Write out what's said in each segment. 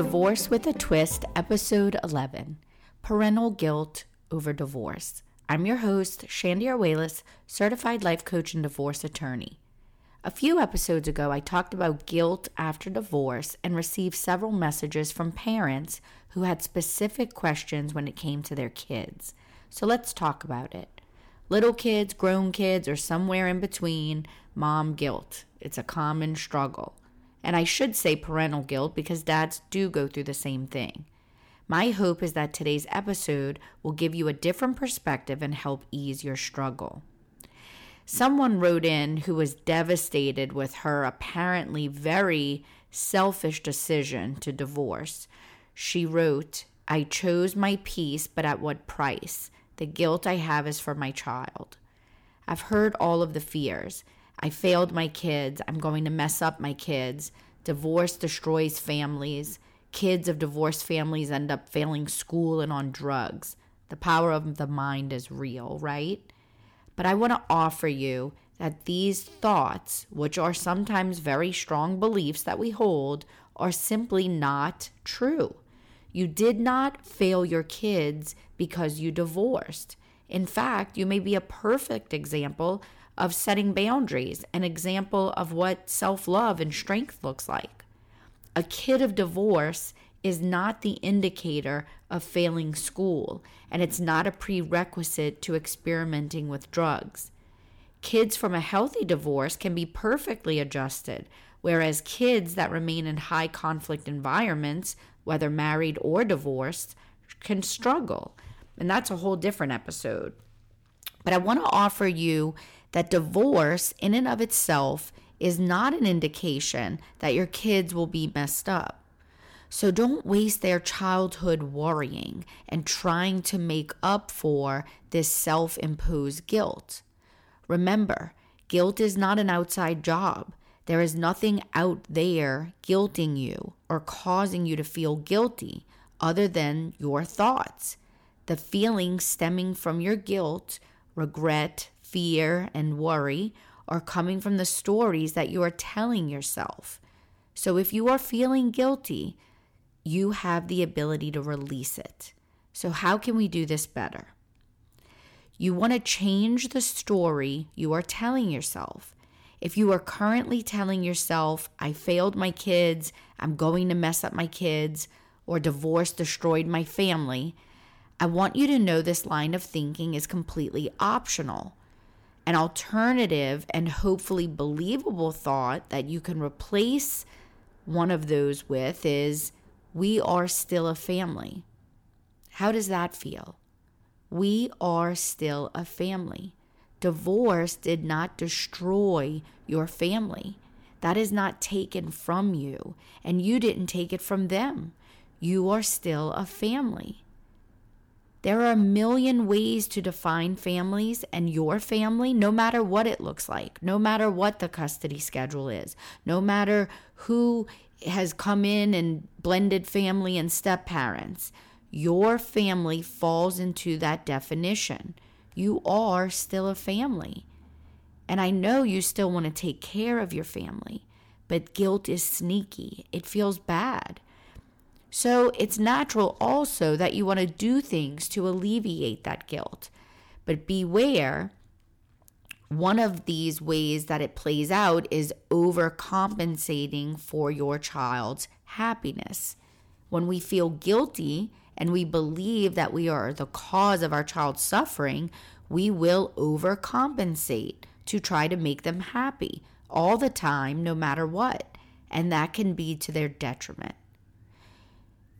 Divorce with a Twist, Episode 11 Parental Guilt Over Divorce. I'm your host, Shandy Arwalis, certified life coach and divorce attorney. A few episodes ago, I talked about guilt after divorce and received several messages from parents who had specific questions when it came to their kids. So let's talk about it. Little kids, grown kids, or somewhere in between, mom guilt. It's a common struggle. And I should say parental guilt because dads do go through the same thing. My hope is that today's episode will give you a different perspective and help ease your struggle. Someone wrote in who was devastated with her apparently very selfish decision to divorce. She wrote, I chose my peace, but at what price? The guilt I have is for my child. I've heard all of the fears. I failed my kids. I'm going to mess up my kids. Divorce destroys families. Kids of divorced families end up failing school and on drugs. The power of the mind is real, right? But I want to offer you that these thoughts, which are sometimes very strong beliefs that we hold, are simply not true. You did not fail your kids because you divorced. In fact, you may be a perfect example of setting boundaries, an example of what self love and strength looks like. A kid of divorce is not the indicator of failing school, and it's not a prerequisite to experimenting with drugs. Kids from a healthy divorce can be perfectly adjusted, whereas kids that remain in high conflict environments, whether married or divorced, can struggle. And that's a whole different episode. But I want to offer you that divorce, in and of itself, is not an indication that your kids will be messed up. So don't waste their childhood worrying and trying to make up for this self imposed guilt. Remember, guilt is not an outside job. There is nothing out there guilting you or causing you to feel guilty other than your thoughts. The feelings stemming from your guilt, regret, fear, and worry are coming from the stories that you are telling yourself. So if you are feeling guilty, you have the ability to release it. So, how can we do this better? You want to change the story you are telling yourself. If you are currently telling yourself, I failed my kids, I'm going to mess up my kids, or divorce destroyed my family, I want you to know this line of thinking is completely optional. An alternative and hopefully believable thought that you can replace one of those with is we are still a family. How does that feel? We are still a family. Divorce did not destroy your family. That is not taken from you, and you didn't take it from them. You are still a family. There are a million ways to define families and your family, no matter what it looks like, no matter what the custody schedule is, no matter who has come in and blended family and step parents. Your family falls into that definition. You are still a family. And I know you still want to take care of your family, but guilt is sneaky. It feels bad. So it's natural also that you want to do things to alleviate that guilt. But beware, one of these ways that it plays out is overcompensating for your child's happiness. When we feel guilty and we believe that we are the cause of our child's suffering, we will overcompensate to try to make them happy all the time, no matter what. And that can be to their detriment.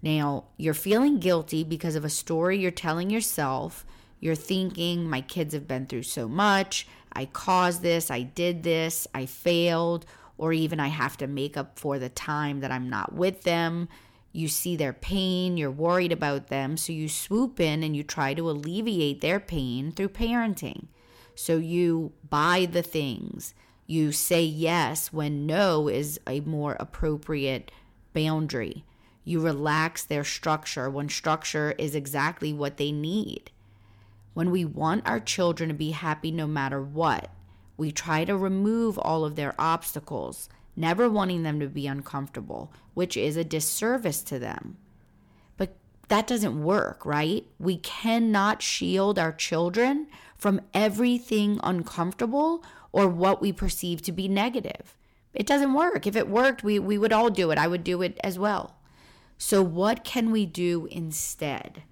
Now, you're feeling guilty because of a story you're telling yourself. You're thinking, my kids have been through so much. I caused this. I did this. I failed. Or even I have to make up for the time that I'm not with them. You see their pain. You're worried about them. So you swoop in and you try to alleviate their pain through parenting. So you buy the things. You say yes when no is a more appropriate boundary you relax their structure when structure is exactly what they need. When we want our children to be happy no matter what, we try to remove all of their obstacles, never wanting them to be uncomfortable, which is a disservice to them. But that doesn't work, right? We cannot shield our children from everything uncomfortable or what we perceive to be negative. It doesn't work. If it worked, we, we would all do it. I would do it as well. So, what can we do instead?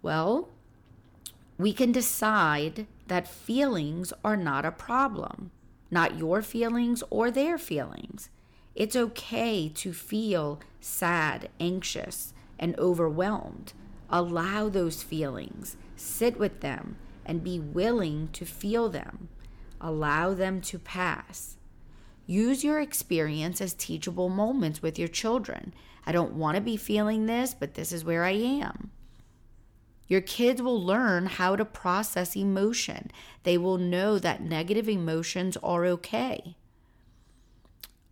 Well, we can decide that feelings are not a problem, not your feelings or their feelings. It's okay to feel sad, anxious, and overwhelmed. Allow those feelings, sit with them, and be willing to feel them. Allow them to pass. Use your experience as teachable moments with your children. I don't want to be feeling this, but this is where I am. Your kids will learn how to process emotion. They will know that negative emotions are okay.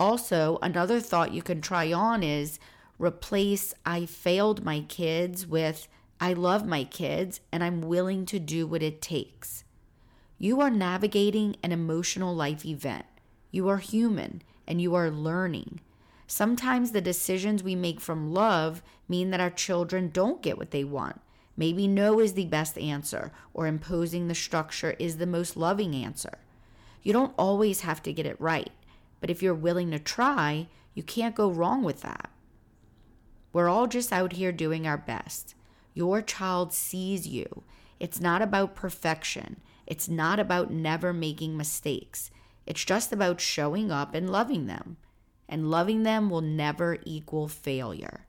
Also, another thought you can try on is replace I failed my kids with I love my kids and I'm willing to do what it takes. You are navigating an emotional life event. You are human and you are learning. Sometimes the decisions we make from love mean that our children don't get what they want. Maybe no is the best answer, or imposing the structure is the most loving answer. You don't always have to get it right, but if you're willing to try, you can't go wrong with that. We're all just out here doing our best. Your child sees you. It's not about perfection, it's not about never making mistakes. It's just about showing up and loving them. And loving them will never equal failure.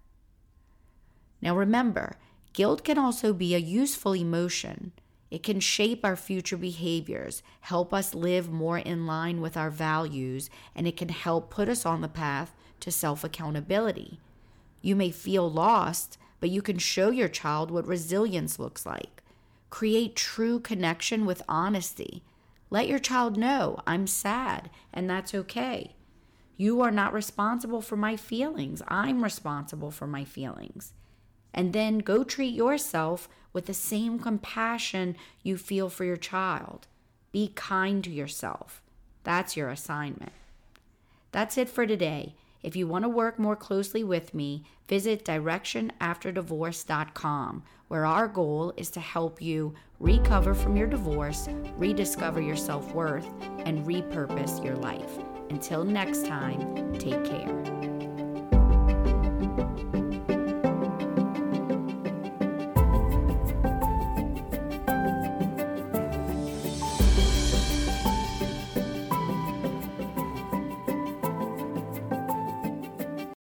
Now remember, guilt can also be a useful emotion. It can shape our future behaviors, help us live more in line with our values, and it can help put us on the path to self accountability. You may feel lost, but you can show your child what resilience looks like. Create true connection with honesty. Let your child know I'm sad and that's okay. You are not responsible for my feelings. I'm responsible for my feelings. And then go treat yourself with the same compassion you feel for your child. Be kind to yourself. That's your assignment. That's it for today. If you want to work more closely with me, visit directionafterdivorce.com, where our goal is to help you recover from your divorce, rediscover your self worth, and repurpose your life. Until next time, take care.